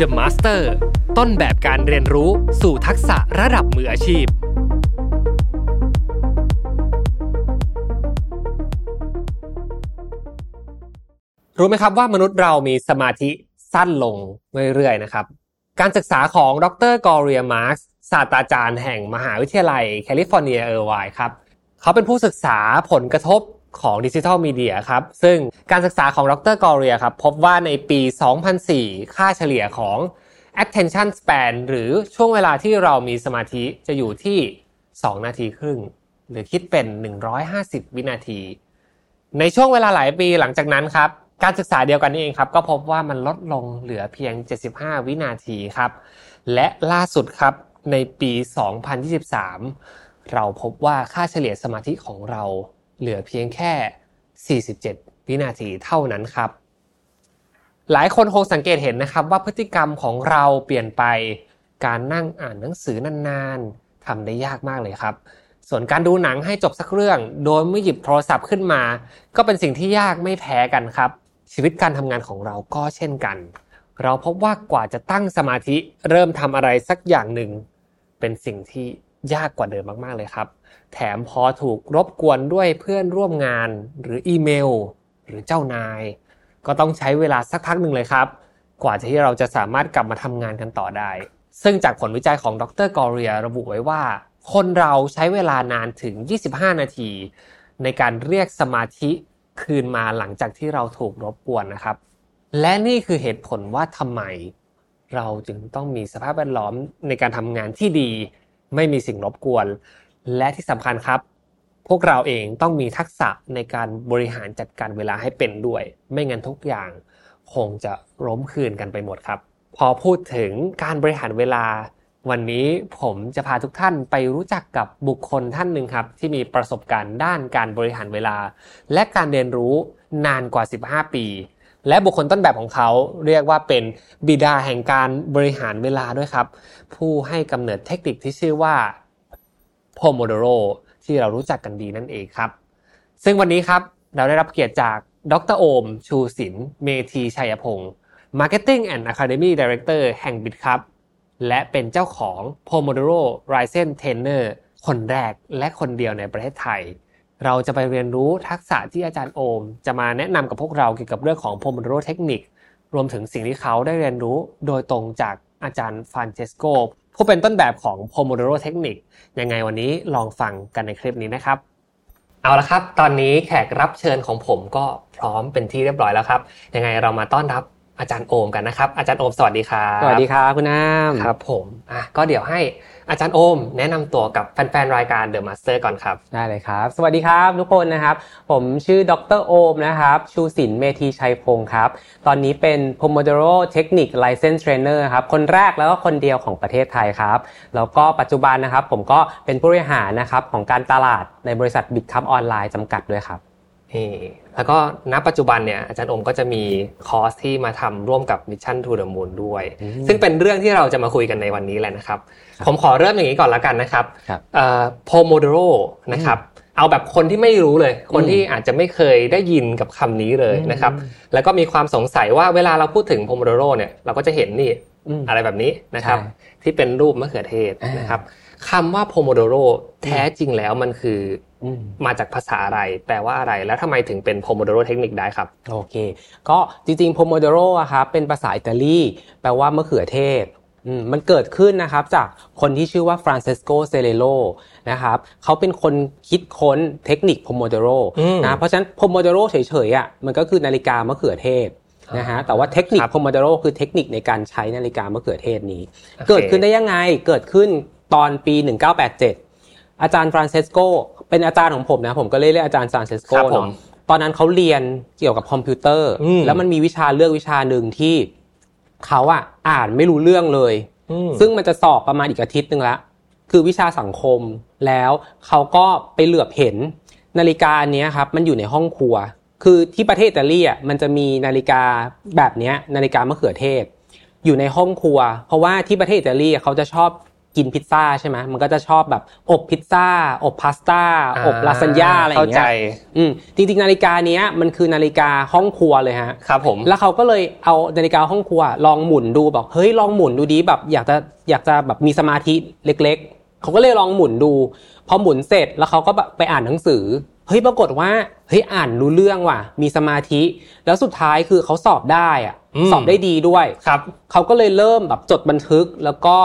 The Master ต้นแบบการเรียนรู้สู่ทักษะระดับมืออาชีพ รู้ไหมครับว่ามนุษย์เรามีสมาธิสั้นลงเรื่อยๆนะครับ การศึกษาของดรกอเรียมาร์กศาสตราจารย์แห่งมหาวิทยาลัยแคลิฟอร์เนียเออร์ไวครับ เขาเป็นผู้ศึกษาผลกระทบ ของดิจิทัลมีเดียครับซึ่งการศึกษาของดรกอเรียครับพบว่าในปี 2004 ค่าเฉลี่ยของ attention span หรือช่วงเวลาที่เรามีสมาธิจะอยู่ที่ 2 นาทีครึ่ง หรือคิดเป็น 150 วินาที ในช่วงเวลาหลายปีหลังจากนั้นครับการศึกษาเดียวกันนี่เองครับ ก็พบว่ามันลดลงเหลือเพียง 75 วินาทีครับ และล่าสุดครับในปี 2023 เราพบว่าค่าเฉลี่ยสมาธิของเรา เหลือเพียงแค่ 47 วินาทีเท่านั้นครับ หลายคนคงสังเกตเห็นนะครับว่าพฤติกรรมของเราเปลี่ยนไป การนั่งอ่านหนังสือนานๆทำได้ยากมากเลยครับ ส่วนการดูหนังให้จบสักเรื่อง โดยไม่หยิบโทรศัพท์ขึ้นมา ก็เป็นสิ่งที่ยากไม่แพ้กันครับ ชีวิตการทำงานของเราก็เช่นกัน เราพบว่ากว่าจะตั้งสมาธิเริ่มทำอะไรสักอย่างหนึ่งเป็นสิ่งที่ยากกว่าเดิมมากๆเลยครับ แถมพอถูกรบกวนด้วยเพื่อนร่วมงาน หรืออีเมล หรือเจ้านาย ก็ต้องใช้เวลาสักพักหนึ่งเลยครับ กว่าที่เราจะสามารถกลับมาทำงานกันต่อได้ ซึ่งจากผลวิจัยของดรกอเรียระบุไว้ว่า คนเราใช้เวลานานถึง 25 นาที ในการเรียกสมาธิคืนมาหลังจากที่เราถูกรบกวนนะครับ และนี่คือเหตุผลว่าทำไม เราจึงต้องมีสภาพแวดล้อมในการทำงานที่ดี ไม่มีสิ่งรบกวน และที่สำคัญครับ พวกเราเองต้องมีทักษะในการบริหารจัดการเวลาให้เป็นด้วย ไม่งั้นทุกอย่างคงจะล้มคืนกันไปหมดครับ พอพูดถึงการบริหารเวลา วันนี้ผมจะพาทุกท่านไปรู้จักกับบุคคลท่านหนึ่งครับ ที่มีประสบการณ์ด้านการบริหารเวลา และการเรียนรู้นานกว่า 15 ปี และบุคคลต้นแบบของเขาเรียกว่าเป็นบิดาแห่งการบริหารเวลาด้วยครับ ผู้ให้กำเนิดเทคนิคที่ชื่อว่า Pomodoro ที่เรารู้จักกันดีนั่นเองครับ ซึ่งวันนี้ครับเราได้รับเกียรติจากดรโอม ชูศิลป์เมธีชัยพงศ์ Marketing and Academy Director แห่งบิดครับ และเป็นเจ้าของ Pomodoro Ryzen Trainer คนแรกและคนเดียวในประเทศไทย เราจะไปเรียนรู้ทักษะที่อาจารย์โอม จะมาแนะนำกับพวกเราเกี่ยวกับเรื่องของ Pomodoro เทคนิครวมถึงสิ่งที่เขาได้เรียนรู้โดยตรงจากอาจารย์ฟานเชสโก ผู้เป็นต้นแบบของ Pomodoro เทคนิคยังไงวันนี้ลองฟังกันในคลิปนี้นะครับ เอาละครับ ตอนนี้แขกรับเชิญของผมก็พร้อมเป็นที่เรียบร้อยแล้วครับ ยังไงเรามาต้อนรับอาจารย์โอมกันนะครับ อาจารย์โอมสวัสดีครับ สวัสดีครับคุณน้ำครับผม อะก็เดี๋ยวให้ อาจารย์โอม แนะนำตัวกับแฟนๆรายการ The Master ก่อนครับ ได้เลยครับ สวัสดีครับทุกคนนะครับ ผมชื่อดรโอมนะครับ ชูศิลป์เมธีชัยพงศ์ครับ ตอนนี้เป็น Pomodoro Technique License Trainer ครับ คนแรกแล้วก็คนเดียวของประเทศไทยครับ แล้วก็ปัจจุบันนะครับผมก็เป็นผู้บริหารนะครับของการตลาดในบริษัทบิตคัพออนไลน์จำกัดด้วยครับ แล้วก็ณปัจจุบันเนี่ยอาจารย์โอมก็จะมีคอร์สที่มาทำร่วมกับ Mission to the Moon ด้วยอืมซึ่งเป็นเรื่องที่เราจะมาคุยกันในวันนี้แหละนะครับ ผมขอเริ่มอย่างนี้ก่อนละกันนะครับครับเอ่อ Pomodoro นะครับเอาแบบคนที่ไม่รู้เลย คนที่อาจจะไม่เคยได้ยินกับคำนี้เลยนะครับ แล้วก็มีความสงสัยว่าเวลาเราพูดถึง Pomodoro เนี่ยเราก็จะเห็นนี่อืมอะไรแบบนี้นะครับใช่ที่เป็นรูปมะเขือเทศอ่านนะครับคำว่า Pomodoro แท้จริงแล้วมันคืออื มมาจากภาษาอะไร แปลว่าอะไร แล้วทำไมถึงเป็น Pomodoro technique ได้ครับ โอเค ก็จริงๆ Pomodoro อะครับเป็นภาษาอิตาลี แปลว่ามะเขือเทศอืมมันเกิดขึ้นนะครับจากคนที่ชื่อว่าฟรานเซสโกซิริลโลนะครับเขาเป็นคนคิดค้นเทคนิค Pomodoro อืมนะเพราะฉะนั้น Pomodoro เฉยๆอะมันก็คือนาฬิกามะเขือเทศนะฮะแต่ว่าเทคนิคครับ Pomodoro คือเทคนิคในการใช้นาฬิกามะเขือเทศนี้โอเคเกิดขึ้นได้ยังไงเกิดขึ้นตอนปี 1987 อาจารย์ฟรานเซสโก เป็นอาจารย์ของผมนะผมก็เรียกอาจารย์ฟรานเซสโกครับผมเนาะตอนนั้นเขาเรียนเกี่ยวกับคอมพิวเตอร์อืมแล้วมันมีวิชาเลือกวิชาหนึ่งที่เขาอะอ่านไม่รู้เรื่องเลยอืมซึ่งมันจะสอบประมาณอีกอาทิตย์หนึ่งละคือวิชาสังคมแล้วเขาก็ไปเหลือบเห็น นาฬิกาอันเนี้ยครับ มันอยู่ในห้องครัว คือที่ประเทศอิตาลีอะมันจะมีนาฬิกาแบบเนี้ยนาฬิกามะเขือเทศ อยู่ในห้องครัว เพราะว่าที่ประเทศอิตาลีอะเขาจะชอบ กินพิซซ่าใช่ไหมมันก็จะชอบแบบอบพิซซ่า อบพาสต้า อบลาซานญ่าอะไรอย่างเงี้ยอืมจริงๆ นาฬิกาเนี้ยมันคือนาฬิกาห้องครัวเลยฮะครับผมแล้วเขาก็เลยเอานาฬิกาห้องครัว ลองหมุนดูบอกเฮ้ยลองหมุนดูดีแบบอยากจะอยากจะแบบมีสมาธิเล็ก ๆ เขาก็เลยลองหมุนดู พอหมุนเสร็จแล้วเขาก็ไปอ่านหนังสือเฮ้ยปรากฏว่าเฮ้ยอ่านรู้เรื่องว่ะ มีสมาธิ แล้วสุดท้ายคือเขาสอบได้อะสอบได้ดีด้วยครับเขาก็เลยเริ่มแบบจดบันทึกแล้วก็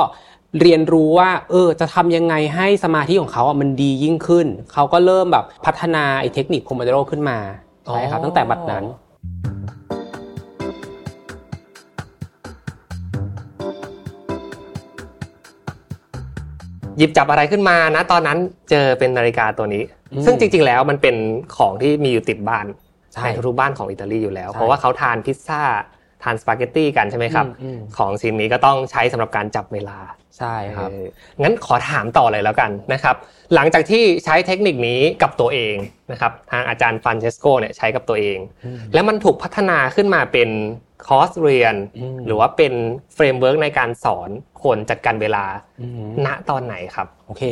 เรียนรู้ว่า เออ จะทำยังไงให้สมาธิของเขาอะมันดียิ่งขึ้น เขาก็เริ่มแบบพัฒนาไอ้เทคนิคโคมโดโรขึ้นมาใช่ครับตั้งแต่บัดนั้นหยิบจับอะไรขึ้นมานะ ตอนนั้นเจอเป็นนาฬิกาตัวนี้ ซึ่งจริง ๆ แล้วมันเป็นของที่มีอยู่ติดบ้านในทุกบ้านของอิตาลีอยู่แล้ว เพราะว่าเขาทานพิซซ่าทานสปาเกตตี้กันใช่ไหมครับ ของชิ้นนี้ก็ต้องใช้สำหรับการจับเวลา ใช่ครับ งั้นขอถามต่อเลยแล้วกันนะครับ หลังจากที่ใช้เทคนิคนี้กับตัวเองนะครับ ทางอาจารย์ฟรานเซสโกเนี่ยใช้กับตัวเอง แล้วมันถูกพัฒนาขึ้นมาเป็นคอร์สเรียน หรือว่าเป็น framework ในการสอนคนจัดการเวลาณตอนไหนครับ โอเค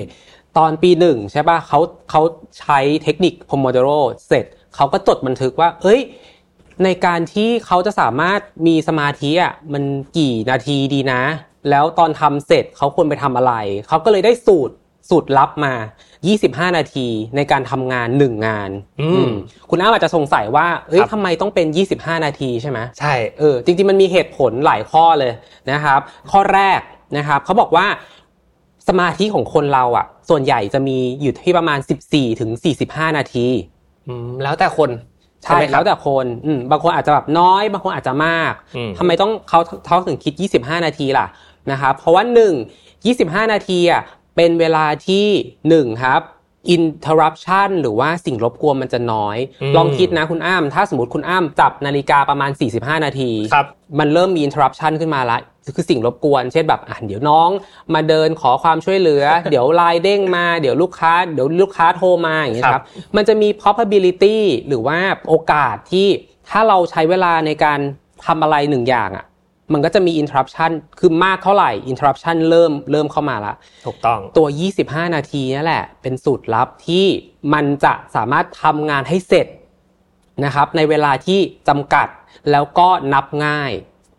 ตอนปีหนึ่งใช่ป่ะเขาเขาใช้เทคนิคพโมโดโรเสร็จเขาก็จดบันทึกว่า เอ้ยในการที่เขาจะสามารถมีสมาธิอะมันกี่นาทีดีนะ แล้วตอนทำเสร็จเขาควรไปทำอะไร เขาก็เลยได้สูตรสูตรลับมา 25 นาทีในการทำงานหนึ่งงาน คุณอ้าอาจจะสงสัยว่า เอ้ยทำไมต้องเป็น 25 นาทีใช่ไหมใช่ เออ จริง ๆ มันมีเหตุผลหลายข้อเลยนะครับ ข้อแรกนะครับเขาบอกว่าสมาธิของคนเราอะ ส่วนใหญ่จะมีอยู่ที่ประมาณ 14ถึง45 นาทีแล้วแต่คนใช่แล้วแต่คนอืบางคนอาจจะแบบน้อย บางคนอาจจะมากทำไมต้องเขาเขาถึงคิด 25 นาทีล่ะ นะครับเพราะว่าหนึ่ง25 นาทีอะเป็นเวลาที่หนึ่งครับ interruption หรือว่าสิ่งรบกวนมันจะน้อย ลองคิดนะคุณอ้าม ถ้าสมมติคุณอ้ามจับนาฬิกาประมาณ 45 นาที มันเริ่มมี interruption ขึ้นมาละคือสิ่งรบกวน เช่นแบบอ่านเดี๋ยวน้อง มาเดินขอความช่วยเหลือ เดี๋ยวไลน์เด้งมา เดี๋ยวลูกค้า เดี๋ยวลูกค้าโทรมาอย่างนี้ครับ มันจะมี probability หรือว่าโอกาสที่ถ้าเราใช้เวลาในการทำอะไรหนึ่งอย่างอะ มันก็จะมี interruption คือมากเท่าไหร่ interruption เริ่มเริ่มเข้ามาละถูกต้องตัว 25 นาทีนี่แหละ เป็นสูตรลับที่มันจะสามารถทำงานให้เสร็จนะครับ ในเวลาที่จำกัดแล้วก็นับง่าย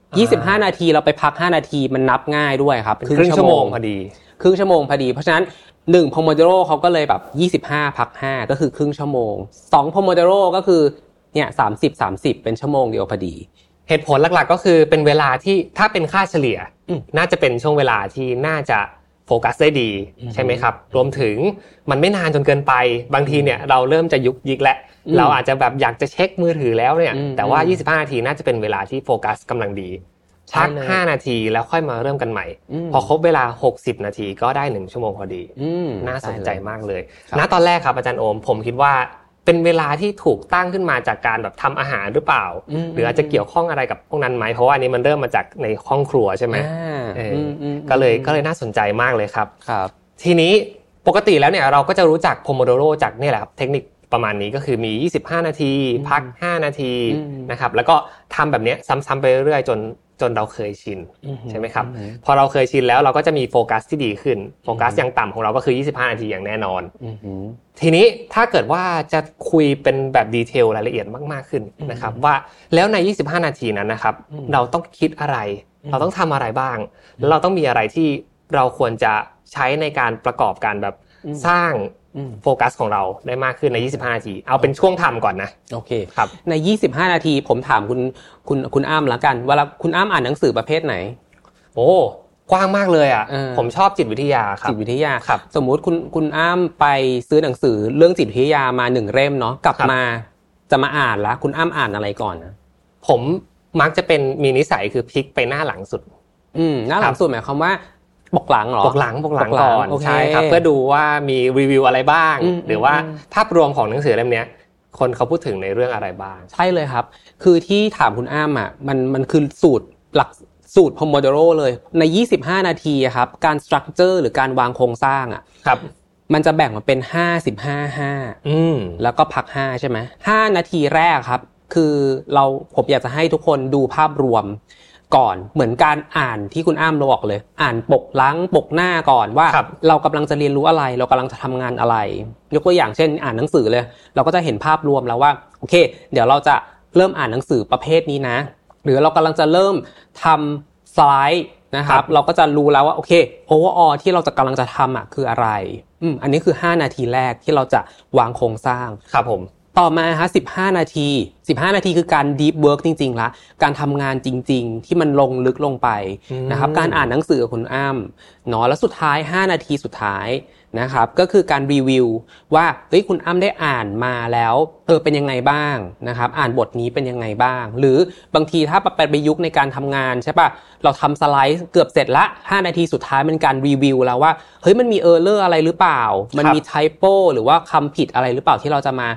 25 นาทีเราไปพัก 5 นาทีมันนับง่ายด้วยครับครึ่งชั่วโมงพอดี ครึ่งชั่วโมงพอดี เพราะฉะนั้น1โพโมโดโรเขาก็เลยแบบ25 พัก 5 ก็คือครึ่งชั่วโมง2โพโมโดโรก็คือเนี่ย30 30เป็นชั่วโมงเดียวพอดี เหตุผลหลักๆ ก็คือเป็นเวลาที่ถ้าเป็นค่าเฉลี่ย น่าจะเป็นช่วงเวลาที่น่าจะโฟกัสได้ดีใช่ไหมครับ รวมถึงมันไม่นานจนเกินไป บางทีเนี่ยเราเริ่มจะยุกยิกแล้วเราอาจจะแบบอยากจะเช็คมือถือแล้วเนี่ย แต่ว่า 25 นาทีน่าจะเป็นเวลาที่โฟกัสกำลังดีพัก5นาทีแล้วค่อยมาเริ่มกันใหม่ พอครบเวลา 60 นาทีก็ได้ 1 ชั่วโมงพอดีน่าสนใจมากเลยณตอนแรกครับอาจารย์โอมผมคิดว่า เป็นเวลาที่ถูกตั้งขึ้นมาจากการแบบทำอาหารหรือเปล่า หรืออาจจะเกี่ยวข้องอะไรกับพวกนั้นไหมเพราะว่าอันนี้มันเริ่มมาจากในห้องครัวใช่ไหมก็เลยก็เลยน่าสนใจมากเลยครับครับ ทีนี้ปกติแล้วเนี่ยเราก็จะรู้จัก Pomodoro จากนี่แหละครับเทคนิคประมาณนี้ก็คือมี 25 นาที พัก 5 นาทีนะครับแล้วก็ทำแบบนี้ซ้ำๆไปเรื่อยๆ จน จนเราเคยชินใช่ไหมครับพอเราเคยชินแล้วเราก็จะมีโฟกัสที่ดีขึ้นโฟกัสอย่างต่ำของเราก็คือ 25 นาทีอย่างแน่นอนทีนี้ถ้าเกิดว่าจะคุยเป็นแบบ detail รายละเอียดมากๆขึ้นนะครับ ว่าแล้วใน 25 นาทีนั้นนะครับ เราต้องคิดอะไร เราต้องทำอะไรบ้าง แล้วเราต้องมีอะไรที่เราควรจะใช้ในการประกอบการแบบสร้าง โฟกัสของเราได้มากขึ้นใน 25 นาที เอาเป็นช่วงทำก่อนนะ โอเคครับ ใน 25 นาทีผมถามคุณคุณคุณอ้ำละกันเวลาคุณอ้ำอ่านหนังสือประเภทไหน โอ้กว้างมากเลยอะ ผมชอบจิตวิทยาครับ จิตวิทยาครับ สมมุติคุณคุณอ้ำไปซื้อหนังสือเรื่องจิตวิทยามาหนึ่งเล่มเนาะกลับมาจะมาอ่านแล้วคุณอ้ำอ่านอะไรก่อนนะผมมักจะเป็นมีนิสัยคือพลิกไปหน้าหลังสุด อืมหน้าหลังสุดหมายความว่า ปกหลังหรอปกหลังปกหลังก่อนใช่ครับเพื่อดูว่ามีรีวิวอะไรบ้าง หรือว่าภาพรวมของหนังสือเล่มนี้คนเขาพูดถึงในเรื่องอะไรบ้าง ใช่เลยครับ คือที่ถามคุณอ้ามอะมันมันคือสูตรหลักสูตรพ o โมเดโรเลยใน 25 นาทีครับการ structure หรือการวางโครงสร้างอะครับมันจะแบ่งมาเป็น 55 5อืมแล้วก็พัก 5 ใช่ไหม5นาทีแรกครับ คือเราผมอยากจะให้ทุกคนดูภาพรวม ก่อนเหมือนการอ่านที่คุณอ้ามเราบอกเลย อ่านปกล้างปกหน้าก่อนว่าครับเรากำลังจะเรียนรู้อะไร เรากำลังจะทำงานอะไร ยกตัวอย่างเช่น อ่านหนังสือเลย เราก็จะเห็นภาพรวมแล้วว่าโอเค เดี๋ยวเราจะเริ่มอ่านหนังสือประเภทนี้นะ หรือเรากำลังจะเริ่มทำสไลด์นะคครัรับบเราก็จะรู้แล้วว่าโอเคโอเวอร์ออที่เราจะกำลังจะทำอะคืออะไรอืมอันนี้คือ 5 นาทีแรกที่เราจะวางโครงสร้างครับผม ต่อมาฮะ15 นาที 15 นาทีคือการ deep work จริงๆละการทำงานจริง ๆ ที่มันลงลึกลงไปอืมนะครับ การอ่านหนังสือกับคุณอ้ำเนาะแล้วสุดท้าย 5 นาทีสุดท้ายนะครับ ก็คือการรีวิวว่าเฮ้ยคุณอ้ำได้อ่านมาแล้วเออเป็นยังไงบ้างนะครับ อ่านบทนี้เป็นยังไงบ้าง หรือบางทีถ้าไปประยุกต์ในการทำงานใช่ปะเราทำสไลด์เกือบเสร็จละ 5 นาทีสุดท้ายเป็นการรีวิวแล้วว่าเฮ้ยมันมี error อะไรหรือเปล่า มันครับมี typo หรือว่าคำผิดอะไรหรือเปล่าที่เราจะมา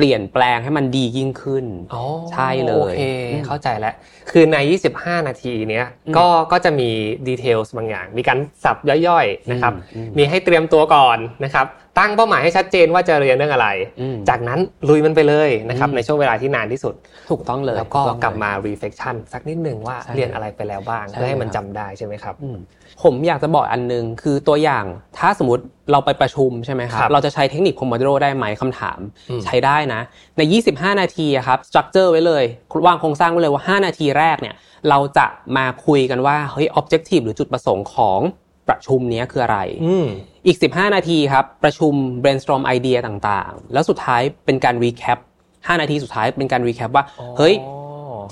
เปลี่ยนแปลงให้มันดียิ่งขึ้นอ๋อใช่เลยโอเคอืมเข้าใจแล้ว คือใน 25 นาทีเนี้ยอืมก็ก็จะมี details บางอย่าง มีการสับย่อยๆนะครับอืมมีให้เตรียมตัวก่อนนะครับ ตั้งเป้าหมายให้ชัดเจนว่าจะเรียนเรื่องอะไรอืมจากนั้นลุยมันไปเลยนะครับอืมในช่วงเวลาที่นานที่สุดถูกต้องเลยแล้วก็ถูต้องเลยกลับมา reflection สักนิดหนึ่งว่าใช่เรียนอะไรไปแล้วบ้างใช่เพื่อให้มันครับจำได้ใช่ไหมครับอืม ผมอยากจะบอกอันหนึงคือตัวอย่างถ้าสมมติเราไปประชุมใช่ไหมครับครับเราจะใช้เทคนิค Pomodoro ได้ไหมคำถามอืมใช้ได้นะ ใน 25 นาทีอะครับสตรัคเจอร์ไว้เลยวางโครงสร้างไว้เลยว่า 5 นาทีแรกเนี่ย เราจะมาคุยกันว่าเฮ้ย objective หรือจุดประสงค์ของประชุมเนี้ยคืออะไรอืมอีก 15 นาทีครับ ประชุม brainstorm ไอเดียต่างๆ แล้วสุดท้ายเป็นการ recap 5 นาทีสุดท้ายเป็นการ recap ว่าเฮ้ย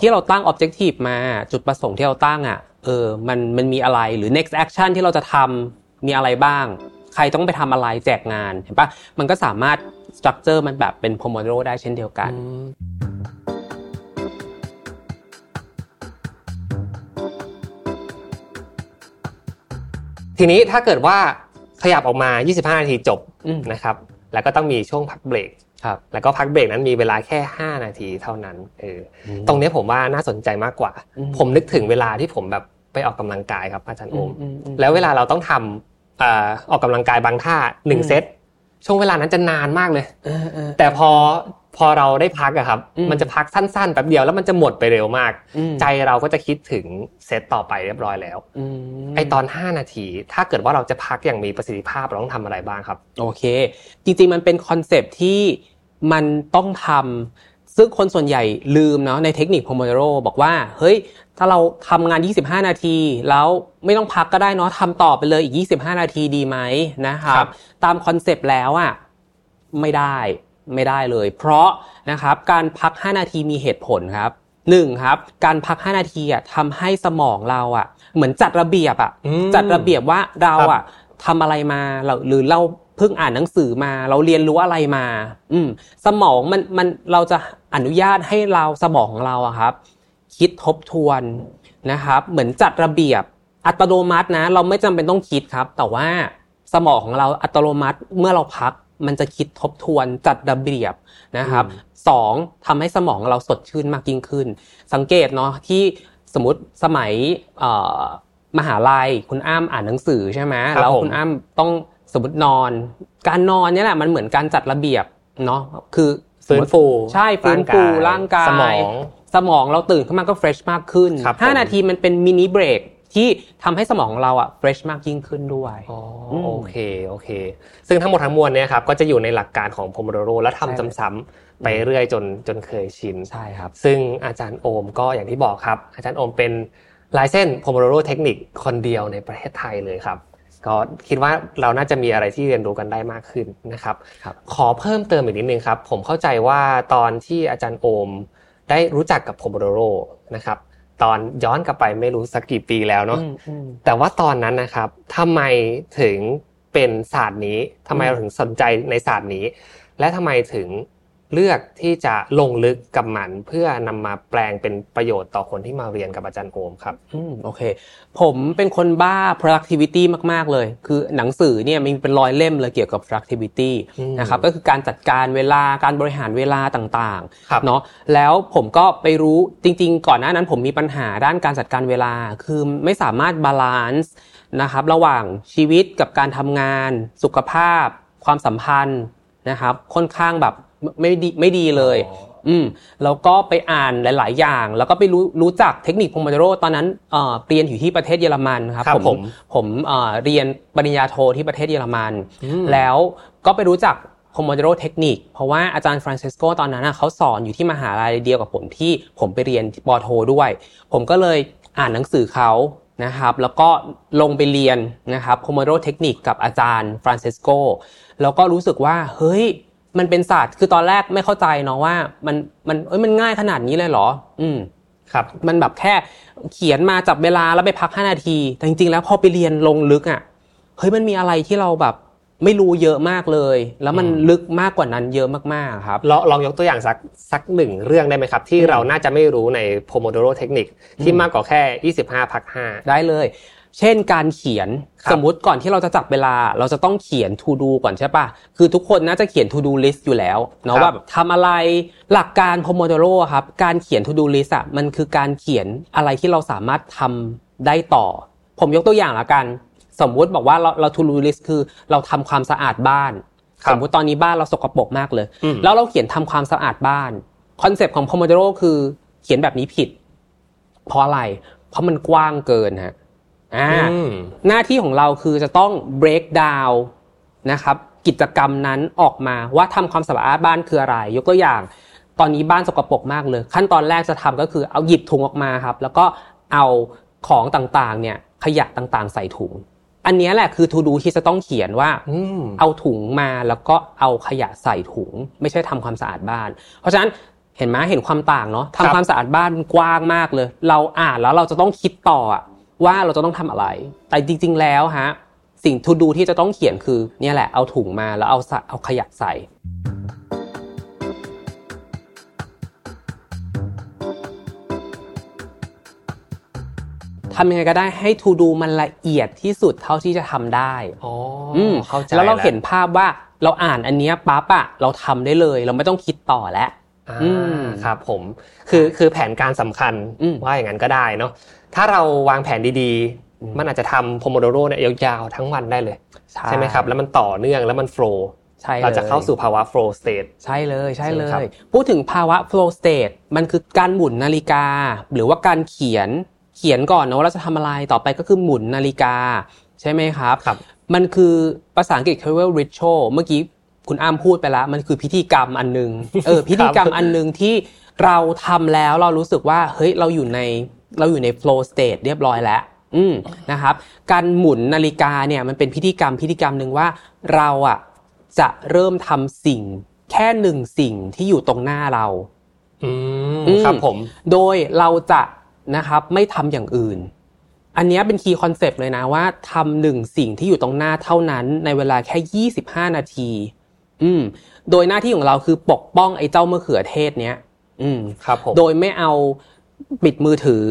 ที่เราตั้ง objective มาจุดประสงค์ที่เราตั้งอะ เออมันมันมีอะไรหรือ next action ที่เราจะทำมีอะไรบ้าง ใครต้องไปทำอะไรแจกงานเห็นปะมันก็สามารถ structure มันแบบเป็น Pomodoro ได้เช่นเดียวกันอืมทีนี้ถ้าเกิดว่าขยับออกมา 25 นาทีจบอืมนะครับ แล้วก็ต้องมีช่วงพักเบรก ครับแล้วก็พักเบรกนั้นมีเวลาแค่ 5 นาทีเท่านั้นเอออตรงเนี้ยผมว่าน่าสนใจมากกว่าอืมผมนึกถึงเวลาที่ผมแบบไปออกกำลังกายครับอาจารย์โอมอืมอืมแล้วเวลาเราต้องทำเอ่อออกกำลังกายบางท่าหนึ่งอืมเซต ช่วงเวลานั้นจะนานมากเลยเออเออแต่พอพอเราได้พักอะครับอืมมันจะพักสั้นๆแป๊บเดียวแล้วมันจะหมดไปเร็วมากอืมใจเราก็จะคิดถึงเซตต่อไปเรียบร้อยแล้วอืมไอตอน 5 นาที ถ้าเกิดว่าเราจะพักอย่างมีประสิทธิภาพเราต้องทำอะไรบ้างครับ โอเค จริงๆมันเป็นคอนเซปต์ที่มันต้องทำ ซึ่งคนส่วนใหญ่ลืมเนาะในเทคนิค Pomodoro บอกว่า เฮ้ย ถ้าเราทำงาน 25 นาที แล้วไม่ต้องพักก็ได้เนาะทำต่อไปเลยอีก 25 นาทีดีไหมนะครับครับตามคอนเซปต์แล้วอะไม่ได้ไม่ได้เลย เพราะนะครับการพัก 5 นาทีมีเหตุผลครับหนึ่งครับการพัก 5 นาทีอะทำให้สมองเราอะ เหมือนจัดระเบียบอะอืมจัดระเบียบว่าเราครับอะทำอะไรมาเราหรือเรา เพิ่งอ่านหนังสือมา เราเรียนรู้อะไรมา อืม สมองมันมันเราจะอนุญาตให้เราสมองของเราอะครับ คิดทบทวนนะครับ เหมือนจัดระเบียบอัตโนมัตินะ เราไม่จำเป็นต้องคิดครับ แต่ว่าสมองของเราอัตโนมัติเมื่อเราพักมันจะคิดทบทวนจัดระเบียบนะครับอืมสองทำให้สมองเราสดชื่นมากยิ่งขึ้น สังเกตเนาะที่สมมติสมัยเอ่อมหาลัยคุณอ้ำอ่านหนังสือใช่ไหมครับแล้วผมคุณอ้ำต้อง สมมตินอน การนอนเนี่ยแหละมันเหมือนการจัดระเบียบเนาะคือสมฟื้นฟูใช่ฟื้นฟูร่างกายสมองสมองเราตื่นขึ้นมาก็ fresh มากขึ้นครับผม5นาทีมันเป็น mini break ที่ทำให้สมองเราอะ fresh มากยิ่งขึ้นด้วยอ๋อมโอเค โอเค ซึ่งทั้งหมดทั้งมวลเนี่ยครับก็จะอยู่ในหลักการของ Pomodoro แล้วทำใช่ซ้ำๆไปเรื่อยจนจนเคยชิน ใช่ครับ ซึ่งอาจารย์โอมก็อย่างที่บอกครับ อาจารย์โอมเป็นลายเส้น Pomodoro เทคนิคคนเดียวในประเทศไทยเลยครับ ก็คิดว่าเราน่าจะมีอะไรที่เรียนรู้กันได้มากขึ้นนะครับครับขอเพิ่มเติมอีกนิดนึงครับ ผมเข้าใจว่าตอนที่อาจารย์โอมได้รู้จักกับ Pomodoro นะครับตอนย้อนกลับไปไม่รู้สักกี่ปีแล้วเนาะอืมอืมแต่ว่าตอนนั้นนะครับทำไมถึงเป็นศาสตร์นี้ทำไมอืมเราถึงสนใจในศาสตร์นี้ และทำไมถึง เลือกที่จะลงลึกกับมันเพื่อนำมาแปลงเป็นประโยชน์ต่อคนที่มาเรียนกับอาจารย์โอมครับ อืมโอเค ผมเป็นคนบ้า productivity มาก ๆ เลย คือหนังสือเนี่ยมีเป็นร้อยเล่มเลยเกี่ยวกับ productivity อืมนะครับก็คือการจัดการเวลาการบริหารเวลาต่างครับๆเนาะแล้วผมก็ไปรู้จริง ๆ ก่อนหน้านั้นผมมีปัญหาด้านการจัดการเวลา คือไม่สามารถ balance นะครับระหว่างชีวิตกับการทำงาน สุขภาพ ความสัมพันธ์นะครับ ค่อนข้างแบบ ไม่ดีไม่ดีเลยอ๋ออืมแล้วก็ไปอ่านหลาย ๆ อย่าง แล้วก็ไปรู้รู้จักเทคนิค Pomodoro ตอนนั้นเอ่อเรียนอยู่ที่ประเทศเยอรมันครับครับผมผมผมเอ่อเรียนปริญญาโทที่ประเทศเยอรมันอืมแล้วก็ไปรู้จัก Pomodoro technique เพราะว่าอาจารย์ฟรานซิสโกตอนนั้นน่ะเขาสอนอยู่ที่มหาลัยเดียวกับผมที่ผมไปเรียนปอโทด้วย ผมก็เลยอ่านหนังสือเขานะครับแล้วก็ลงไปเรียนนะครับ Pomodoro technique กับอาจารย์ฟรานซิสโกแล้วก็รู้สึกว่าเฮ้ย มันเป็นศาสตร์คือตอนแรกไม่เข้าใจเนาะว่า มันมันเอ้ยมันง่ายขนาดนี้เลยเหรอ อืมครับ มันแบบแค่เขียนมาจับเวลาแล้วไปพัก5นาที แต่จริงๆ แล้วพอไปเรียนลงลึกอะ่ะเฮ้ยมันมีอะไรที่เราแบบไม่รู้เยอะมากเลย แล้วมันอืมลึกมากกว่านั้นเยอะมากๆครับลองลองยกตัวอย่างสักสักหนึ่งเรื่องได้ไหมครับ ที่อืมเราน่าจะไม่รู้ใน Pomodoro เทคนิคที่อืมมากกว่าแค่ 25พัก5ได้เลย เช่นการเขียนครับสมมุติก่อนที่เราจะจับเวลา เราจะต้องเขียน to do ก่อนใช่ปะคือทุกคนน่าจะเขียน to do list อยู่แล้วเนาะว่าแบบทำอะไรหลักการ Pomodoro อะครับ การเขียน to do list อะมันคือการเขียนอะไรที่เราสามารถทำได้ต่อ ผมยกตัวอย่างละกัน สมมุติบอกว่าเราเรา to do list คือเราทำความสะอาดบ้านครับสมมุติตอนนี้บ้านเราสกปรกมากเลยอืมแล้วเราเขียนทำความสะอาดบ้านคอนเซปต์ของ Pomodoro คือเขียนแบบนี้ผิด เพราะอะไร เพราะมันกว้างเกินฮะ อ่าอืมหน้าที่ของเราคือจะต้อง break down นะครับ กิจกรรมนั้นออกมาว่าทำความสะอาดบ้านคืออะไร ยกตัวอย่าง ตอนนี้บ้านสกปรกมากเลย ขั้นตอนแรกจะทำก็คือเอาหยิบถุงออกมาครับ แล้วก็เอาของต่างๆ เนี่ย ขยะต่างๆ ใส่ถุง อันเนี้ยแหละคือ to do ที่จะต้องเขียนว่าอืมเอาถุงมาแล้วก็เอาขยะใส่ถุง ไม่ใช่ทำความสะอาดบ้าน เพราะฉะนั้นเห็นไหมเห็นความต่างเนาะครับทำความสะอาดบ้านมันกว้างมากเลย เราอ่านแล้วเราจะต้องคิดต่ออะ ว่าเราจะต้องทำอะไร แต่จริง ๆ แล้วฮะสิ่งทูดูที่จะต้องเขียนคือเนี่ยแหละเอาถุงมาแล้วเอาใส่เอาขยะใส่ ทำยังไงก็ได้ให้ทูดูมันละเอียดที่สุดเท่าที่จะทำได้อ๋ออืมเข้าใจแล้วเราเห็นภาพว่าเราอ่านอันเนี้ยปั๊บอะเราทำได้เลย เราไม่ต้องคิดต่อแล้วอ่าอืม ครับผมคือคือแผนการสำคัญอืมว่าอย่างนั้นก็ได้เนาะถ้าเราวางแผนดีอืมๆมันอาจจะทำ Pomodoro เนี่ยยาวๆทั้งวันได้เลย ใช่ไหมครับ แล้วมันต่อเนื่องแล้วมันโฟล์ใช่ลยเราจะเข้าสู่ภาวะ flow state ใช่เลยใช่เลใช่ไหมครับยพูดถึงภาวะ flow state มันคือการหมุนนาฬิกา หรือว่าการเขียนเขียนก่อนนะว่าเราจะทำอะไรต่อไปก็คือหมุนนาฬิกา ใช่ไหมครับครับ มันคือภาษาอังกฤษเขาเรียกว่า ritual เมื่อกี้ คุณอ้ามพูดไปแล้วมันคือพิธีกรรมอันหนึงเออพิธีกรรมอันหนึงที่เราทำแล้วเรารู้สึกว่าเฮ้ยเราอยู่ในเราอยู่ใน flow state เรียบร้อยแล้ว อืมนะครับ การหมุนนาฬิกาเนี่ยมันเป็นพิธีกรรมพิธีกรรมหนึ่งว่าเราอะจะเริ่มทำสิ่ง แค่หนึ่งสิ่งที่อยู่ตรงหน้าเรา อืมอืมครับผม โดยเราจะนะครับไม่ทำอย่างอื่น อันเนี้ยเป็น key concept เลยนะว่าทำหนึ่งสิ่งที่อยู่ตรงหน้าเท่านั้นในเวลาแค่ 25 นาที อืม โดยหน้าที่ของเราคือปกป้องไอ้เจ้ามะเขือเทศเนี้ยอืมครับผมโดยไม่เอาปิดมือถือ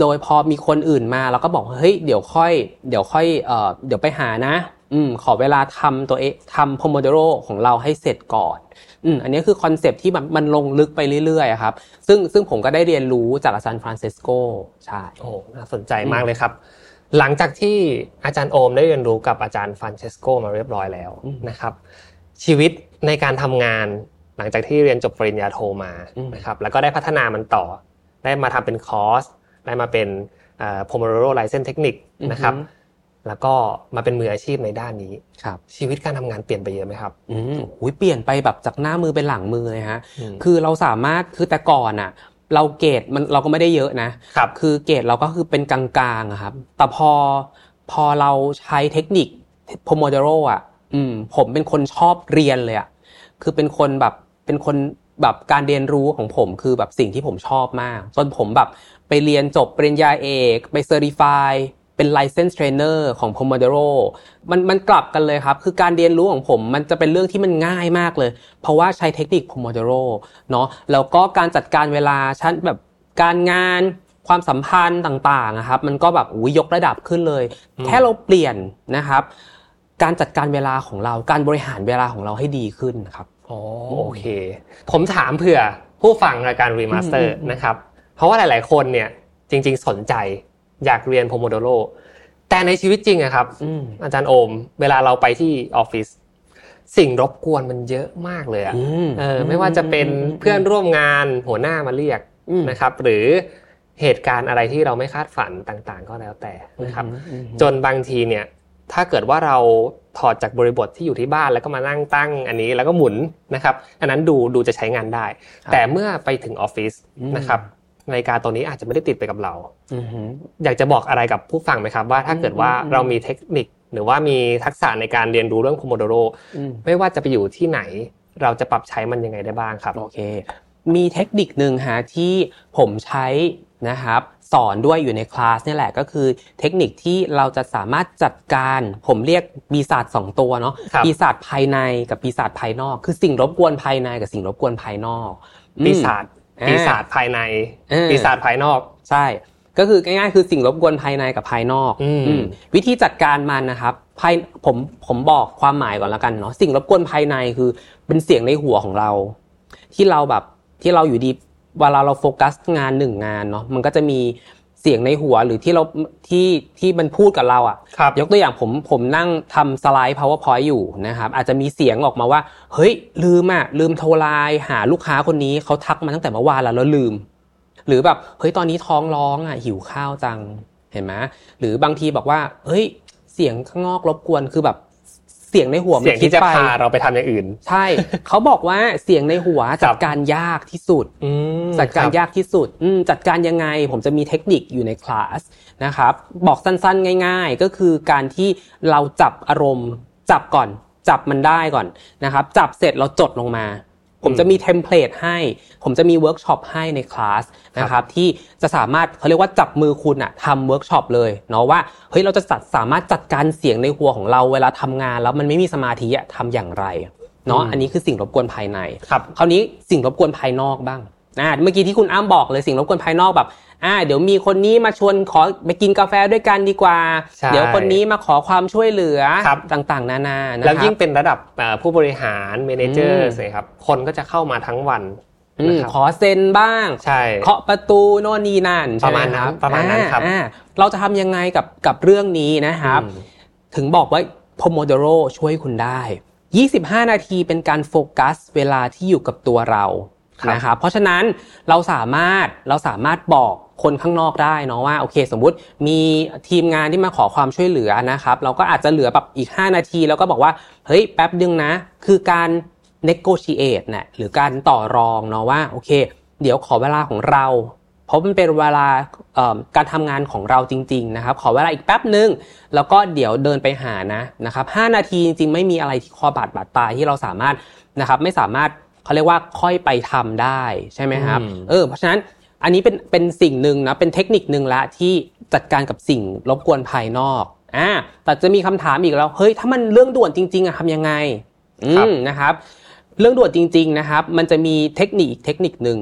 โดยพอมีคนอื่นมาเราก็บอกว่าเฮ้ยเดี๋ยวค่อย เดี๋ยวค่อยเอ่อเดี๋ยวไปหานะ อืม ขอเวลาทำตัวเองทำ Pomodoro ของเราให้เสร็จก่อนอืมอันนี้คือคอนเซปต์ที่มันมันลงลึกไปเรื่อยๆอะครับซึ่งซึ่งผมก็ได้เรียนรู้จากอาจารย์ฟรานเชสโกใช่โอ้โหน่าสนใจมากเลยครับ หลังจากที่อาจารย์โอมได้เรียนรู้กับอาจารย์ฟรานเชสโกมาเรียบร้อยแล้วอืมนะครับ ชีวิตในการทำงานหลังจากที่เรียนจบปริญญาโทมาอืมนะครับแล้วก็ได้พัฒนามันต่อ ได้มาทำเป็นคอร์สได้มาเป็นเอ่อ Pomodoro License Technique นะครับแล้วก็มาเป็นมืออาชีพในด้านนี้ครับ ชีวิตการทำงานเปลี่ยนไปเยอะไหมครับอืมหุยเปลี่ยนไปแบบจากหน้ามือเป็นหลังมือเลยฮะอืมคือเราสามารถคือแต่ก่อนอะ เราเกรดมันเราก็ไม่ได้เยอะนะครับ คือเกรดเราก็คือเป็นกลางๆอะครับ แต่พอพอเราใช้เทคนิค Pomodoro อะ อืมผมเป็นคนชอบเรียนเลยอะคือเป็นคนแบบเป็นคนแบบการเรียนรู้ของผมคือแบบสิ่งที่ผมชอบมากจนผมแบบไปเรียนจบปริญญาเอกไปเซอร์ติฟายเป็น license trainer ของ Pomodoro มันมันกลับกันเลยครับ คือการเรียนรู้ของผมมันจะเป็นเรื่องที่มันง่ายมากเลย เพราะว่าใช้เทคนิค Pomodoro เนาะแล้วก็การจัดการเวลาชั้นแบบการงานความสัมพันธ์ต่างๆนะครับ มันก็แบบอุ้ยยกระดับขึ้นเลย แค่เราเปลี่ยนนะครับ การจัดการเวลาของเรา การบริหารเวลาของเราให้ดีขึ้นครับอ๋อโอเค ผมถามเผื่อผู้ฟังรายการ Remaster อืมอืมนะครับ เพราะว่าหลาย ๆ คนเนี่ยจริง ๆ สนใจอยากเรียน Pomodoro แต่ในชีวิตจริงอะครับอืมอาจารย์โอม เวลาเราไปที่ออฟฟิศสิ่งรบกวนมันเยอะมากเลยอะเออไม่ว่าจะเป็นเพื่อนร่วมงานหัวหน้ามาเรียกนะครับ หรือเหตุการณ์อะไรที่เราไม่คาดฝันต่าง ๆ ก็แล้วแต่นะครับ จนบางทีเนี่ย ถ้าเกิดว่าเราถอดจากบริบทที่อยู่ที่บ้านแล้วก็มานั่งตั้งอันนี้แล้วก็หมุนนะครับอันนั้นดูดูจะใช้งานได้ แต่เมื่อไปถึงออฟฟิศนะครับนาฬิกาตัวนี้อาจจะไม่ได้ติดไปกับเราอยากจะบอกอะไรกับผู้ฟังไหมครับ ว่าถ้าเกิดว่าเรามีเทคนิคหรือว่ามีทักษะในการเรียนรู้เรื่องโพโมโดโรไม่ว่าจะไปอยู่ที่ไหน เราจะปรับใช้มันยังไงได้บ้างครับโอเค มีเทคนิคหนึ่งฮะที่ผมใช้นะครับ สอนด้วยอยู่ในคลาสนี่แหละก็คือเทคนิคที่เราจะสามารถจัดการผมเรียกปีศาจสองตัวเนาะปีศาจภายในกับปีศาจภายนอก คือสิ่งรบกวนภายในกับสิ่งรบกวนภายนอกปีศาจปีศาจภายในปีศาจภายนอกใช่ ก็คือง่ายๆคือสิ่งรบกวนภายในกับภายนอกวิธีจัดการมันนะครับภายผมผมบอกความหมายก่อนแล้วกันเนาะสิ่งรบกวนภายในคือเป็นเสียงในหัวของเรา ที่เราแบบที่เราอยู่ดี เวลาเราโฟกัสงานหนึ่งงานเนาะมันก็จะมีเสียงในหัวหรือที่เราที่ที่มันพูดกับเราอะ ยกตัวอย่างผมผมนั่งทำสไลด์ powerpoint อยู่นะครับ อาจจะมีเสียงออกมาว่า เฮ้ย ลืมอะ ลืมโทรไลน์หาลูกค้าคนนี้เขาทักมาตั้งแต่เมื่อวานแล้วแล้วลืม หรือแบบเฮ้ยตอนนี้ท้องร้องอะหิวข้าวจังเห็นไหมหรือบางทีบอกว่า เฮ้ยเสียงข้างนอกรบกวนคือแบบ เสียงในหัวมันคิดไปเราไปทำอย่างอื่น ใช่ เขาบอกว่าเสียงในหัวจัดการยากที่สุดจัดการยากที่สุดจัดการยังไง ผมจะมีเทคนิคอยู่ในคลาสนะครับบอกสั้นๆ ง่าย ๆ ก็คือการที่เราจับอารมณ์ จับก่อน จับมันได้ก่อนนะครับ จับเสร็จเราจดลงมา ผมจะมี template ให้ ผมจะมีเวิร์กช็อปให้ในคลาสนะครับที่จะสามารถเขาเรียกว่าจับมือคุณอะทำเวิร์กช็อปเลยเนาะว่าเฮ้ยเราจะจัดสามารถจัดการเสียงในหัวของเราเวลาทำงานแล้วมันไม่มีสมาธิอะทำอย่างไรเนาะอันนี้คือสิ่งรบกวนภายในครับคราวนี้สิ่งรบกวนภายนอกบ้าง นะเมื่อกี้ที่คุณอ้ำบอกเลยสิ่งรบกวนภายนอกแบบอ่าเดี๋ยวมีคนนี้มาชวนขอไปกินกาแฟด้วยกันดีกว่า เดี๋ยวคนนี้มาขอความช่วยเหลือต่างๆ นานาแล้วยิ่งเป็นระดับผู้บริหารเมนเจอร์สิครับคนก็จะเข้ามาทั้งวันขอเซ็นบ้างใช่เคาะประตูโน่นนี่นั่นประมาณนั้นประมาณนั้นครับเราจะทำยังไงกับกับเรื่องนี้นะครับ ถึงบอกว่าพโมโดโรช่วยคุณได้ 25 นาทีเป็นการโฟกัสเวลาที่อยู่กับตัวเรา นะครับเพราะฉะนั้นเราสามารถเราสามารถบอกคนข้างนอกได้เนาะว่าโอเค สมมุติมีทีมงานที่มาขอความช่วยเหลือนะครับเราก็อาจจะเหลือแบบอีก 5 นาที แล้วก็บอกว่าเฮ้ยแป๊บดึงนะ คือการ negotiate เนี่ยหรือการต่อรองเนาะว่าโอเค เดี๋ยวขอเวลาของเรา เพราะมันเป็นเวลาการทำงานของเราจริง ๆ นะครับ ขอเวลาอีกแป๊บหนึ่งแล้วก็เดี๋ยวเดินไปหานะนะครับ5นาทีจริงๆ ไม่มีอะไรที่คอบาดบาดตายที่เราสามารถนะครับไม่สามารถ เขาเรียกว่าค่อยไปทำได้ใช่ไหมครับเออเพราะฉะนั้นอันนี้เป็นเป็นสิ่งหนึ่งนะเป็นเทคนิคหนึ่งละที่จัดการกับสิ่งรบกวนภายนอกอ่าแต่จะมีคำถามอีกแล้วเฮ้ยถ้ามันเรื่องด่วนจริง ๆอะทำยังไงอืมนะครับเรื่องด่วนจริง ๆนะครับ มันจะมีเทคนิคอีกเทคนิคหนึ่ง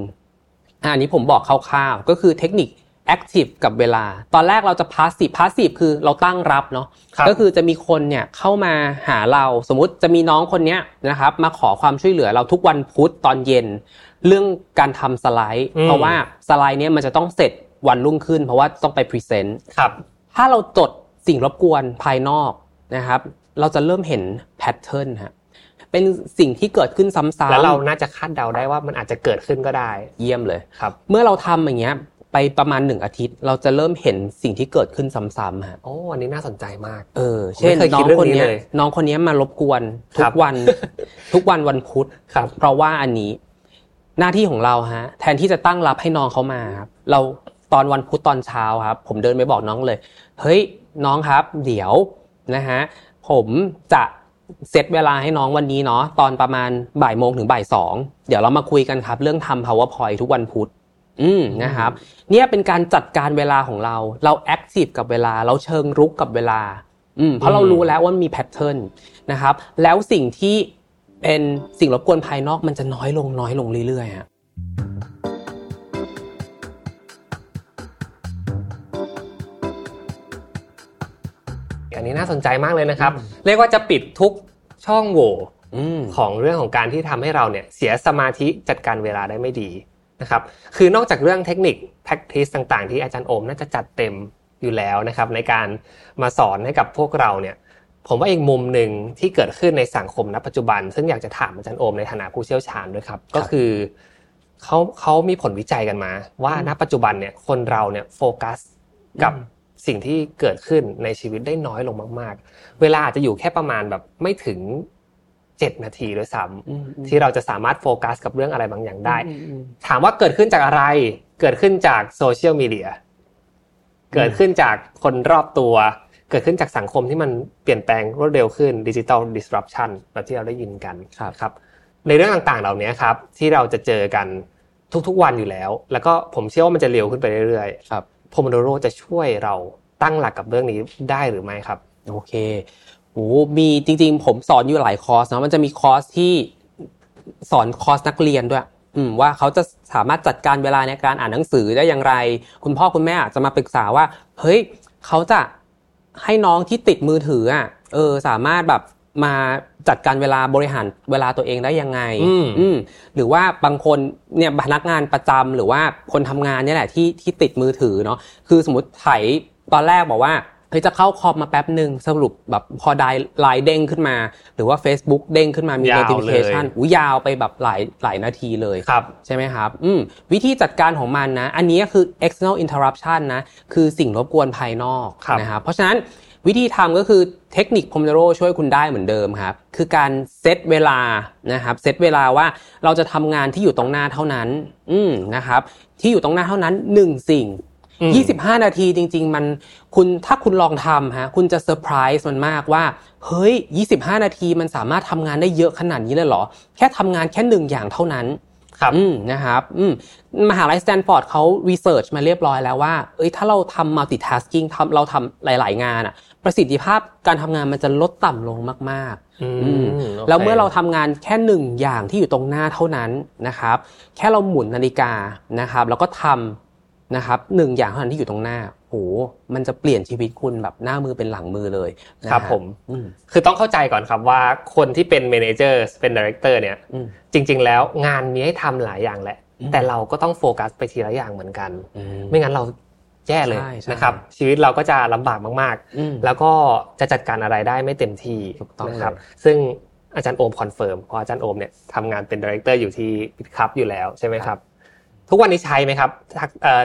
อันนี้ผมบอกคร่าวๆก็คือเทคนิค active กับเวลา ตอนแรกเราจะ passive passive คือเราตั้งรับเนาะก็คือจะมีคนเนี่ยเข้ามาหาเราสมมุติจะมีน้องคนนี้นะครับมาขอความช่วยเหลือเราทุกวันพุธตอนเย็น เรื่องการทำสไลด์ เพราะว่าสไลด์เนี้ยมันจะต้องเสร็จวันรุ่งขึ้น เพราะว่าต้องไป present ครับถ้าเราจดสิ่งรบกวนภายนอกนะครับ เราจะเริ่มเห็น pattern ฮะเป็นสิ่งที่เกิดขึ้นซ้ำๆแล้วเราน่าจะคาดเดาได้ว่ามันอาจจะเกิดขึ้นก็ได้ เยี่ยมเลยครับ เมื่อเราทำอย่างเงี้ย ไปประมาณหนึ่งอาทิตย์ เราจะเริ่มเห็นสิ่งที่เกิดขึ้นซ้ำๆฮะโอ้อันนี้น่าสนใจมาก เออ เช่นน้องคนนี้น้องคนนี้มารบกวนทุกวันทุกวันวันพุธครับ เพราะว่าอันนี้หน้าที่ของเราฮะ แทนที่จะตั้งรับให้น้องเขามาครับเราตอนวันพุธตอนเช้าครับ ผมเดินไปบอกน้องเลย เฮ้ยน้องครับ เดี๋ยวนะฮะผมจะเซตเวลาให้น้องวันนี้เนาะตอนประมาณบ่ายโมงถึงบ่ายสองเดี๋ยวเรามาคุยกันครับ เรื่องทำ PowerPoint ทุกวันพุธ อืมนะครับ เนี่ยเป็นการจัดการเวลาของเรา เรา active กับเวลา เราเชิงรุกกับเวลา อืมเพราะเรารู้แล้วว่ามี pattern นะครับ แล้วสิ่งที่เป็นสิ่งรบกวนภายนอกมันจะน้อยลงน้อยลงเรื่อยๆฮะอันนี้น่าสนใจมากเลยนะครับ เรียกว่าจะปิดทุกช่องโหว่ของเรื่องของการที่ทำให้เราเนี่ยเสียสมาธิจัดการเวลาได้ไม่ดี นะครับคือนอกจากเรื่องเทคนิค practice ต่างๆ ที่อาจารย์โอมน่าจะจัดเต็มอยู่แล้วนะครับในการมาสอนให้กับพวกเราเนี่ยผมว่าอีกมุมหนึ่งที่เกิดขึ้นในสังคมณปัจจุบัน ซึ่งอยากจะถามอาจารย์โอมในฐานะผู้เชี่ยวชาญด้วยครับ ก็คือเขาเขามีผลวิจัยกันมา ว่าณปัจจุบันเนี่ยคนเราเนี่ยโฟกัสกับสิ่งที่เกิดขึ้นในชีวิตได้น้อยลงมาก ๆ เวลาอาจจะอยู่แค่ประมาณแบบไม่ถึง เจ็ดนาทีด้วยซ้ำที่เราจะสามารถโฟกัสกับเรื่องอะไรบางอย่างได้ ถามว่าเกิดขึ้นจากอะไร เกิดขึ้นจากโซเชียลมีเดียเกิดขึ้นจากคนรอบตัว เกิดขึ้นจากสังคมที่มันเปลี่ยนแปลงรวดเร็วขึ้น digital disruption แบบที่เราได้ยินกันครับในเรื่องต่างๆเหล่านี้ครับ ที่เราจะเจอกันทุกๆวันอยู่แล้ว แล้วก็ผมเชื่อว่ามันจะเร็วขึ้นไปเรื่อยๆครับ Pomodoro จะช่วยเราตั้งหลักกับเรื่องนี้ได้หรือไม่ครับ โอเค โอ้มีจริง ๆ ผมสอนอยู่หลายคอร์สเนาะมันจะมีคอร์สที่สอนคอร์สนักเรียนด้วย อืมว่าเขาจะสามารถจัดการเวลาในการอ่านหนังสือได้อย่างไร คุณพ่อคุณแม่อาจจะมาปรึกษาว่า เฮ้ยเขาจะให้น้องที่ติดมือถืออะ เออ สามารถแบบมาจัดการเวลาบริหารเวลาตัวเองได้ยังไง อืมหรือว่าบางคนเนี่ยพนักงานประจำหรือว่าคนทำงานเนี่ยแหละที่ที่ติดมือถือเนาะคือสมมติไถตอนแรกบอกว่า เฮ้ยจะเข้าคอมมาแป๊บหนึ่งสรุปแบบพอได้ไลน์เด้งขึ้นมา หรือว่า Facebook เด้งขึ้นมามี notification อู้ยาวไปแบบหลายหลายนาทีเลยครับใช่ไหมครับอืมวิธีจัดการของมันนะ อันนี้คือ external interruption นะ คือสิ่งรบกวนภายนอกนะครับเพราะฉะนั้นวิธีทำก็คือเทคนิคพมเดโรช่วยคุณได้เหมือนเดิมครับ คือการเซตเวลานะครับเซตเวลาว่าเราจะทำงานที่อยู่ตรงหน้าเท่านั้นอืมนะครับที่อยู่ตรงหน้าเท่านั้นหนึ่งสิ่ง 25 นาทีจริง ๆ มันคุณถ้าคุณลองทำฮะคุณจะเซอร์ไพรส์มันมากว่า เฮ้ย 25 นาทีมันสามารถทำงานได้เยอะขนาดนี้เลยเหรอ แค่ทำงานแค่หนึ่งอย่างเท่านั้นครับอืมนะครับอืมมหาลัยสแตนฟอร์ดเขา research มาเรียบร้อยแล้วว่า เอ้ยถ้าเราทำ multitasking ทำเราทำหลาย ๆ งานอะประสิทธิภาพการทำงานมันจะลดต่ำลงมากๆแล้วเมื่อเราทำงานแค่หนึ่งอย่างที่อยู่ตรงหน้าเท่านั้นนะครับ แค่เราหมุนนาฬิกานะครับ แล้วก็ทำ นะครับหนึ่งอย่างเท่านั้นที่อยู่ตรงหน้าโหมันจะเปลี่ยนชีวิตคุณแบบหน้ามือเป็นหลังมือเลยครับผมคือต้องเข้าใจก่อนครับว่าคนที่เป็น manager เป็น director เนี่ยจริง ๆ แล้วงานมีให้ทำหลายอย่างแหละ แต่เราก็ต้องโฟกัสไปทีละอย่างเหมือนกัน ไม่งั้นเราแย่เลยนะครับชีวิตเราก็จะลำบากมากๆ แล้วก็จะจัดการอะไรได้ไม่เต็มที่นะครับซึ่งอาจารย์โอม confirm เพราะอาจารย์โอมเนี่ยทำงานเป็น director อยู่ที่ Bitkub อยู่แล้วใช่ไหมครับ ทุกวันนี้ใช้ไหมครับ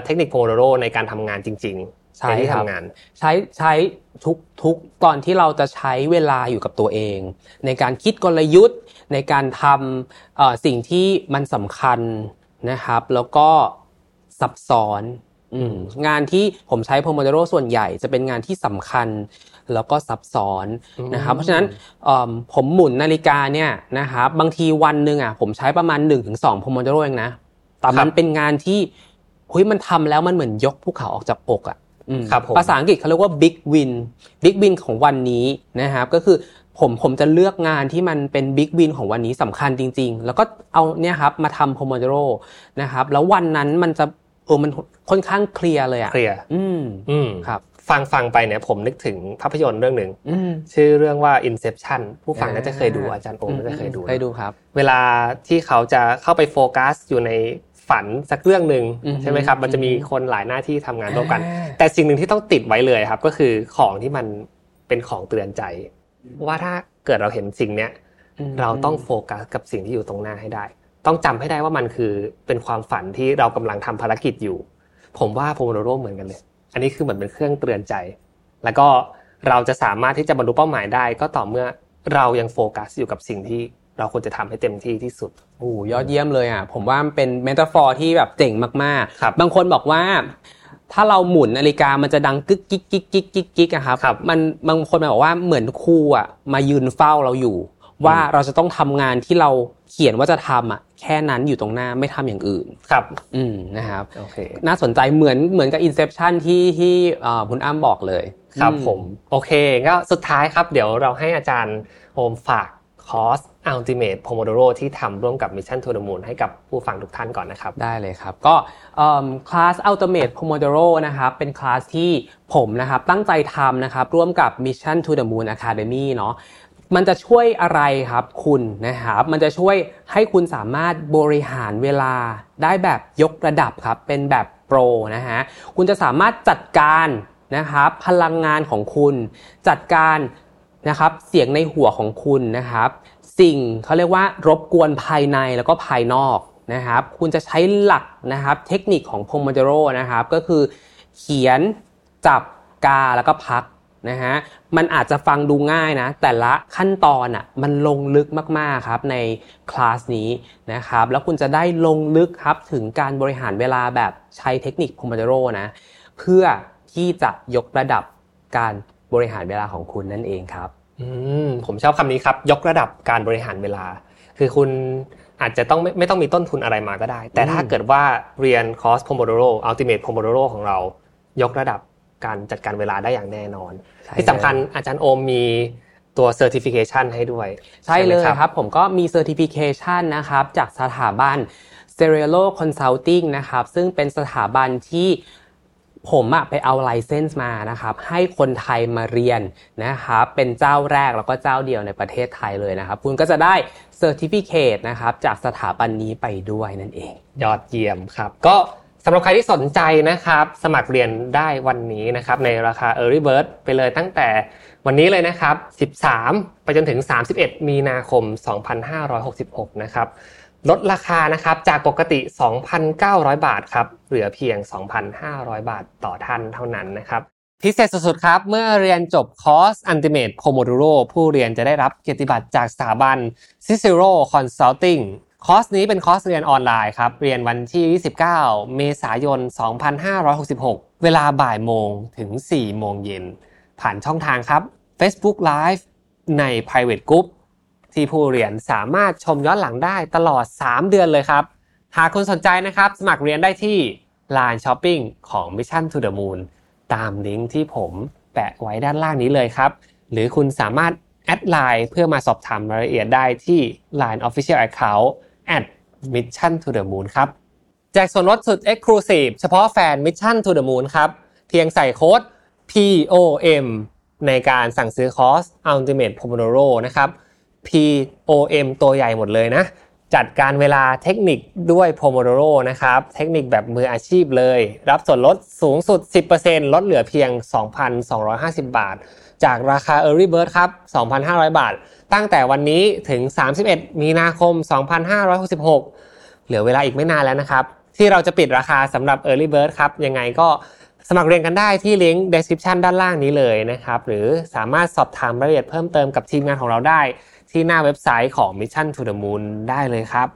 เทคนิค Pomodoro ในการทำงานจริง ๆ ใช้ที่ทำงาน ใช้ใช้ทุกทุกตอนที่เราจะใช้เวลาอยู่กับตัวเอง ในการคิดกลยุทธ์ ในการทำสิ่งที่มันสำคัญนะครับ แล้วก็ซับซ้อนงานที่ผมใช้โพโมโดโรส่วนใหญ่จะเป็นงานที่สำคัญแล้วก็ซับซ้อนนะครับ เพราะฉะนั้นผมหมุนนาฬิกาเนี่ยนะครับบางทีวันหนึ่งอะผมใช้ประมาณ 1-2โพโมโดโรเองนะ แต่มันเป็นงานที่เฮ้ยมันทำแล้วมันเหมือนยกภูเขาออกจากอกอะภาษาอังกฤษเขาเรียกว่า big win big win ของวันนี้นะครับก็คือผมผมจะเลือกงานที่มันเป็นบิ๊กวินของวันนี้สำคัญจริง ๆ แล้วก็เอาเนี่ยครับมาทำโพโมโดโรนะครับ แล้ววันนั้นมันจะเออมันค่อนข้างเคลียร์เลยอะเคลียร์อืมอืมครับ ฟังฟังไปเนี่ยผมนึกถึงภาพยนตร์เรื่องหนึ่งชื่อเรื่องว่า Inception ผู้ฟังก็จะเคยดูอาจารย์โอมก็จะเคยดูเคยดูครับ เวลาที่เขาจะเข้าไปโฟกัสอยู่ในฝันสักเรื่องหนึ่งใช่ไหมครับ มันจะมีคนหลายหน้าที่ทำงานร่วมกัน แต่สิ่งหนึ่งที่ต้องติดไว้เลยครับ ก็คือของที่มันเป็นของเตือนใจ ว่าถ้าเกิดเราเห็นสิ่งเนี้ยเราต้องโฟกัสกับสิ่งที่อยู่ตรงหน้าให้ได้ ต้องจำให้ได้ว่ามันคือเป็นความฝันที่เรากำลังทำภารกิจอยู่ ผมว่า Pomodoro เหมือนกันเลย อันนี้คือเหมือนเป็นเครื่องเตือนใจ แล้วก็เราจะสามารถที่จะบรรลุเป้าหมายได้ ก็ต่อเมื่อเรายังโฟกัสอยู่กับสิ่งที่เราควรจะทำให้เต็มที่ที่สุดโอ้ยอดเยี่ยมเลยอะ ผมว่าเป็น metaphor ที่แบบเจ๋งมากๆครับบางคนบอกว่า ถ้าเราหมุนนาฬิกามันจะดังกึกกิ๊กกิ๊กกิ๊กกิ๊กกิ๊กอะครับรบมันบางคนบอกว่าเหมือนครูอะมายืนเฝ้าเราอยู่ ว่าเราจะต้องทำงานที่เราเขียนว่าจะทำอะ แค่นั้นอยู่ตรงหน้าไม่ทำอย่างอื่น ครับ อืมนะครับโอเคน่าสนใจเหมือนเหมือนกับ Inception ที่ที่คุณอ้ำบอกเลย ครับผมโอเคก็สุดท้ายครับ เดี๋ยวเราให้อาจารย์โอมฝากคอร์ส Ultimate Pomodoro ที่ทำร่วมกับ Mission to the Moon ให้กับผู้ฟังทุกท่านก่อนนะครับ ได้เลยครับ ก็คลาส Ultimate Pomodoro นะครับ เป็นคลาสที่ผมนะครับตั้งใจทำนะครับ ร่วมกับ Mission to the Moon Academy เนาะ มันจะช่วยอะไรครับคุณนะครับ มันจะช่วยให้คุณสามารถบริหารเวลาได้แบบยกระดับครับ เป็นแบบโปรนะฮะ คุณจะสามารถจัดการนะครับพลังงานของคุณ จัดการนะครับเสียงในหัวของคุณนะครับ สิ่งเขาเรียกว่ารบกวนภายในแล้วก็ภายนอกนะครับ คุณจะใช้หลักนะครับ เทคนิคของ Pomodoro นะครับ ก็คือเขียนจับกาแล้วก็พัก นะฮะมันอาจจะฟังดูง่ายนะ แต่ละขั้นตอนอะมันลงลึกมากๆครับในคลาสนี้นะครับแล้วคุณจะได้ลงลึกครับถึงการบริหารเวลาแบบใช้เทคนิค Pomodoro นะเพื่อที่จะยกระดับการบริหารเวลาของคุณนั่นเองครับอืมผมชอบคำนี้ครับ ยกระดับการบริหารเวลา คือคุณอาจจะต้องไม่ไม่ต้องมีต้นทุนอะไรมาก็ได้ แต่ถ้าเกิดว่าเรียนคอร์ส Pomodoro Ultimate Pomodoro ของเรา ยกระดับ การจัดการเวลาได้อย่างแน่นอน ที่สำคัญอาจารย์โอมมีตัว Certification ให้ด้วย ใช่เลยครับ ผมก็มี Certification นะครับ จากสถาบัน c e r e l o Consulting นะครับ ซึ่งเป็นสถาบันที่ผมอะไปเอาไลเซนส์มานะครับ ให้คนไทยมาเรียนนะครับ เป็นเจ้าแรกแล้วก็เจ้าเดียวในประเทศไทยเลยนะครับ คุณก็จะได้ Certificate นะครับ จากสถาบันนี้ไปด้วยนั่นเอง ยอดเยี่ยมครับ ก็ สำหรับใครที่สนใจนะครับ สมัครเรียนได้วันนี้นะครับ ในราคา Early Bird ไปเลยตั้งแต่วันนี้เลยนะครับ 13 ไปจนถึง 31 มีนาคม 2566 นะครับ ลดราคานะครับจากปกติ 2,900 บาทครับ เหลือเพียง 2,500 บาทต่อท่านเท่านั้นนะครับพิเศษสุดๆครับ เมื่อเรียนจบคอร์ส Ultimate Pomodoro ผู้เรียนจะได้รับเกียรติบัตรจากสถาบัน Cicero Consulting คอร์สนี้เป็นคอร์สเรียนออนไลน์ครับ เรียนวันที่ 29 เมษายน 2566 เวลาบ่ายโมงถึง 4 โมงเย็น ผ่านช่องทางครับ Facebook Live ใน Private Group ที่ผู้เรียนสามารถชมย้อนหลังได้ตลอด 3 เดือนเลยครับ หากคุณสนใจนะครับ สมัครเรียนได้ที่ Line Shopping ของ Mission to the Moon ตามลิงก์ที่ผมแปะไว้ด้านล่างนี้เลยครับ หรือคุณสามารถแอดไลน์เพื่อมาสอบถามรายละเอียดได้ที่ Line Official Account at Mission to the Moon ครับแจกส่วนลดสุด Exclusive เฉพาะแฟน Mission to the Moon ครับ เพียงใส่โค้ด POM ในการสั่งซื้อคอร์ส Ultimate Pomodoro นะครับ POM ตัวใหญ่หมดเลยนะ จัดการเวลาเทคนิคด้วย Pomodoro นะครับ เทคนิคแบบมืออาชีพเลย รับส่วนลดสูงสุด 10%ลดเหลือเพียง 2,250 บาท จากราคา Early Bird ครับ 2,500 บาท ตั้งแต่วันนี้ถึง 31 มีนาคม 2566 เหลือเวลาอีกไม่นานแล้วนะครับ ที่เราจะปิดราคาสำหรับ Early Bird ครับ ยังไงก็สมัครเรียนกันได้ที่ลิงก์ description ด้านล่างนี้เลยนะครับ หรือสามารถสอบถามรายละเอียดเพิ่มเติมกับทีมงานของเราได้ ที่หน้าเว็บไซต์ของ Mission to the Moon ได้เลยครับ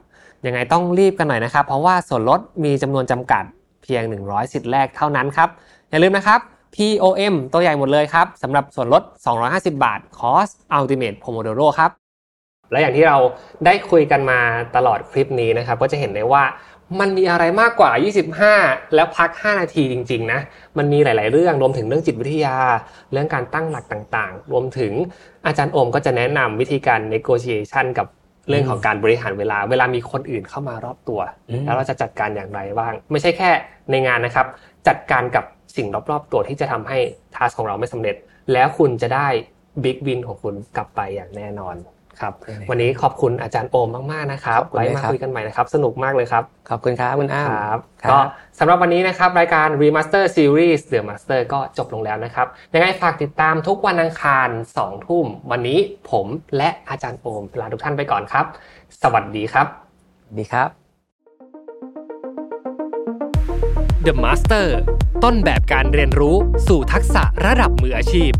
ยังไงต้องรีบกันหน่อยนะครับ เพราะว่าส่วนลดมีจำนวนจำกัดเพียง 100 สิทธิ์แรกเท่านั้นครับ อย่าลืมนะครับ POM ตัวใหญ่หมดเลยครับสำหรับส่วนลด 250 บาท คอร์ส Ultimate Pomodoro ครับ และอย่างที่เราได้คุยกันมาตลอดคลิปนี้นะครับ ก็จะเห็นได้ว่ามันมีอะไรมากกว่า 25 แล้วพัก 5 นาทีจริง ๆ นะ มันมีหลาย ๆ เรื่องรวมถึงเรื่องจิตวิทยา เรื่องการตั้งหลักต่างๆ รวมถึงอาจารย์โอมก็จะแนะนำวิธีการ negotiation กับเรื่องของการบริหารเวลา เวลามีคนอื่นเข้ามารอบตัวอืมแล้วเราจะจัดการอย่างไรบ้าง ไม่ใช่แค่ในงานนะครับ จัดการกับ สิ่งรอบๆ ตัวที่จะทำให้ทัสของเราไม่สำเร็จ แล้วคุณจะได้บิ๊กวินของคุณกลับไปอย่างแน่นอนครับวันนี้ขอบคุณอาจารย์โอมมากๆนะครับขอบคุณไว้เลยมาครับคุยกันใหม่นะครับ สนุกมากเลยครับขอบคุณครับคุณอ้ามครับครับก็สำหรับวันนี้นะครับ รายการ Remaster Series The Master ก็จบลงแล้วนะครับยังไงฝากติดตามทุกวันอังคาร2ทุ่ม วันนี้ผมและอาจารย์โอมลาทุกท่านไปก่อนครับ สวัสดีครับ ดีครับ The Master ต้นแบบการเรียนรู้สู่ทักษะระดับมืออาชีพ